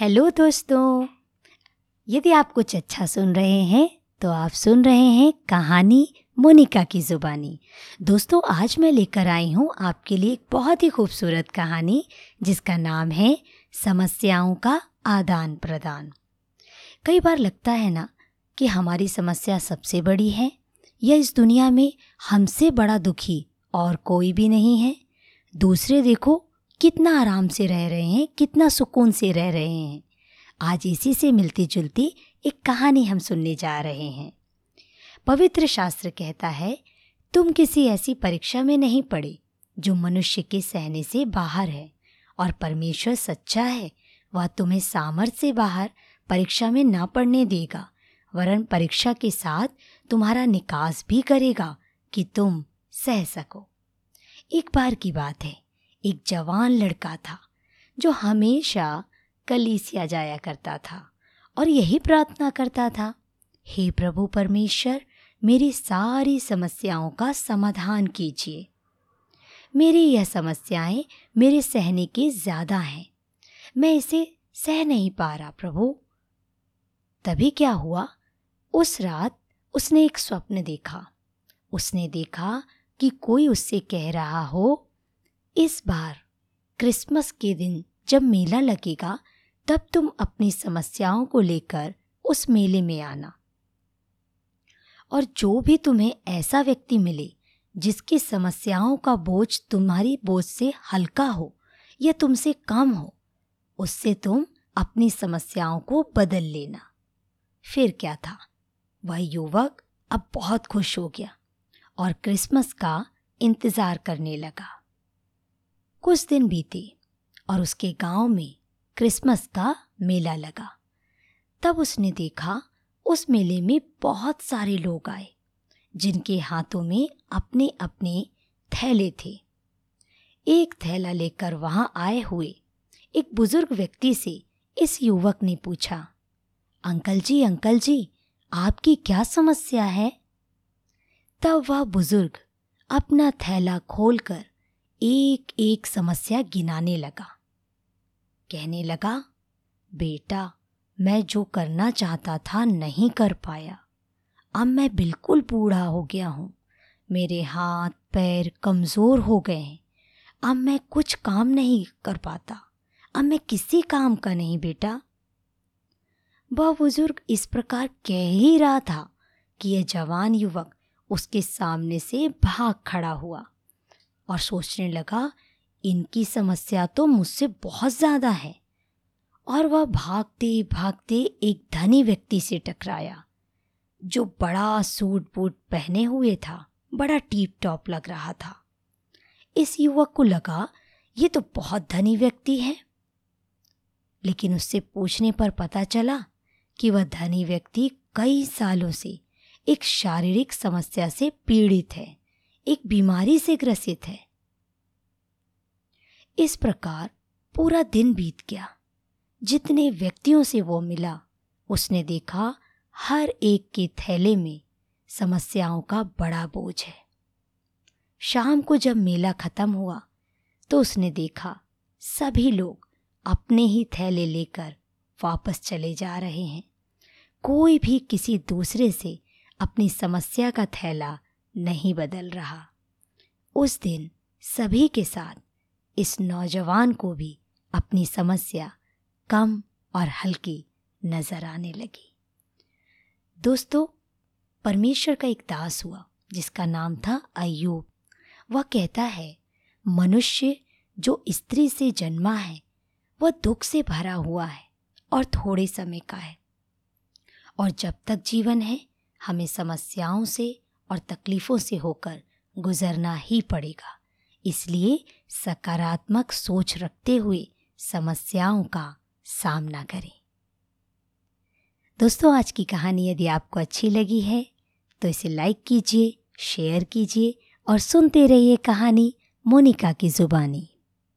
Hello दोस्तों, यदि आप कुछ अच्छा सुन रहे हैं तो आप सुन रहे हैं कहानी मोनिका की ज़ुबानी। दोस्तों, आज मैं लेकर आई हूँ आपके लिए एक बहुत ही खूबसूरत कहानी, जिसका नाम है समस्याओं का आदान प्रदान। कई बार लगता है ना कि हमारी समस्या सबसे बड़ी है, या इस दुनिया में हमसे बड़ा दुखी और कोई भी नहीं है। दूसरे देखो कितना आराम से रह रहे हैं, कितना सुकून से रह रहे हैं। आज इसी से मिलती जुलती एक कहानी हम सुनने जा रहे हैं। पवित्र शास्त्र कहता है, तुम किसी ऐसी परीक्षा में नहीं पड़े, जो मनुष्य के सहने से बाहर है, और परमेश्वर सच्चा है, वह तुम्हें सामर्थ्य से बाहर परीक्षा में ना पढ़ने देगा, वरन परीक्षा के साथ तुम्हारा निकास भी करेगा, कि तुम सह सको। एक बार की बात है। एक जवान लड़का था, जो हमेशा कलीसिया जाया करता था और यही प्रार्थना करता था, हे प्रभु परमेश्वर, मेरी सारी समस्याओं का समाधान कीजिए। मेरी यह समस्याएँ मेरे सहने के ज़्यादा हैं। मैं इसे सह नहीं पा रहा, प्रभु। तभी क्या हुआ? उस रात उसने एक स्वप्न देखा। उसने देखा कि कोई उससे कह रहा हो इस बार क्रिसमस के दिन जब मेला लगेगा, तब तुम अपनी समस्याओं को लेकर उस मेले में आना। और जो भी तुम्हें ऐसा व्यक्ति मिले, जिसकी समस्याओं का बोझ तुम्हारी बोझ से हल्का हो या तुमसे कम हो, उससे तुम अपनी समस्याओं को बदल लेना। फिर क्या था? वह युवक अब बहुत खुश हो गया और क्रिसमस का इंतज़ार करने लगा। कुछ दिन बीते और उसके गाँव में क्रिसमस का मेला लगा। तब उसने देखा, उस मेले में बहुत सारे लोग आए, जिनके हाथों में अपने अपने थैले थे। एक थैला लेकर वहाँ आए हुए एक बुज़ुर्ग व्यक्ति से इस युवक ने पूछा, अंकल जी अंकल जी, आपकी क्या समस्या है? तब वह बुज़ुर्ग अपना थैला खोलकर एक एक समस्या गिनाने लगा। कहने लगा, बेटा, मैं जो करना चाहता था नहीं कर पाया। अब मैं बिल्कुल बूढ़ा हो गया हूँ। मेरे हाथ, पैर कमज़ोर हो गए हैं। अब मैं कुछ काम नहीं कर पाता। अब मैं किसी काम का नहीं बेटा। वह बुज़ुर्ग इस प्रकार कह ही रहा था कि यह जवान युवक उसके सामने से भाग खड़ा हुआ। और सोचने लगा, इनकी समस्या तो मुझसे बहुत ज़्यादा है। और वह भागते भागते एक धनी व्यक्ति से टकराया, जो बड़ा सूट बूट पहने हुए था, बड़ा टीप टॉप लग रहा था। इस युवक को लगा, ये तो बहुत धनी व्यक्ति है। लेकिन उससे पूछने पर पता चला कि वह धनी व्यक्ति कई सालों से एक शारीरिक समस्या से पीड़ित है। एक बीमारी से ग्रसित है। इस प्रकार पूरा दिन बीत गया। जितने व्यक्तियों से वो मिला, उसने देखा हर एक के थैले में समस्याओं का बड़ा बोझ है। शाम को जब मेला खत्म हुआ तो उसने देखा सभी लोग अपने ही थैले लेकर वापस चले जा रहे हैं। कोई भी किसी दूसरे से अपनी समस्या का थैला नहीं बदल रहा। उस दिन सभी के साथ इस नौजवान को भी अपनी समस्या कम और हल्की नज़र आने लगी। दोस्तों, परमेश्वर का एक दास हुआ, जिसका नाम था अयूब वह कहता है, मनुष्य जो स्त्री से जन्मा है, वह दुख से भरा हुआ है और थोड़े समय का है। और जब तक जीवन है, हमें समस्याओं से और तकलीफ़ों से होकर गुजरना ही पड़ेगा। इसलिए सकारात्मक सोच रखते हुए समस्याओं का सामना करें। दोस्तों, आज की कहानी यदि आपको अच्छी लगी है तो इसे लाइक कीजिए, शेयर कीजिए और सुनते रहिए कहानी मोनिका की ज़ुबानी।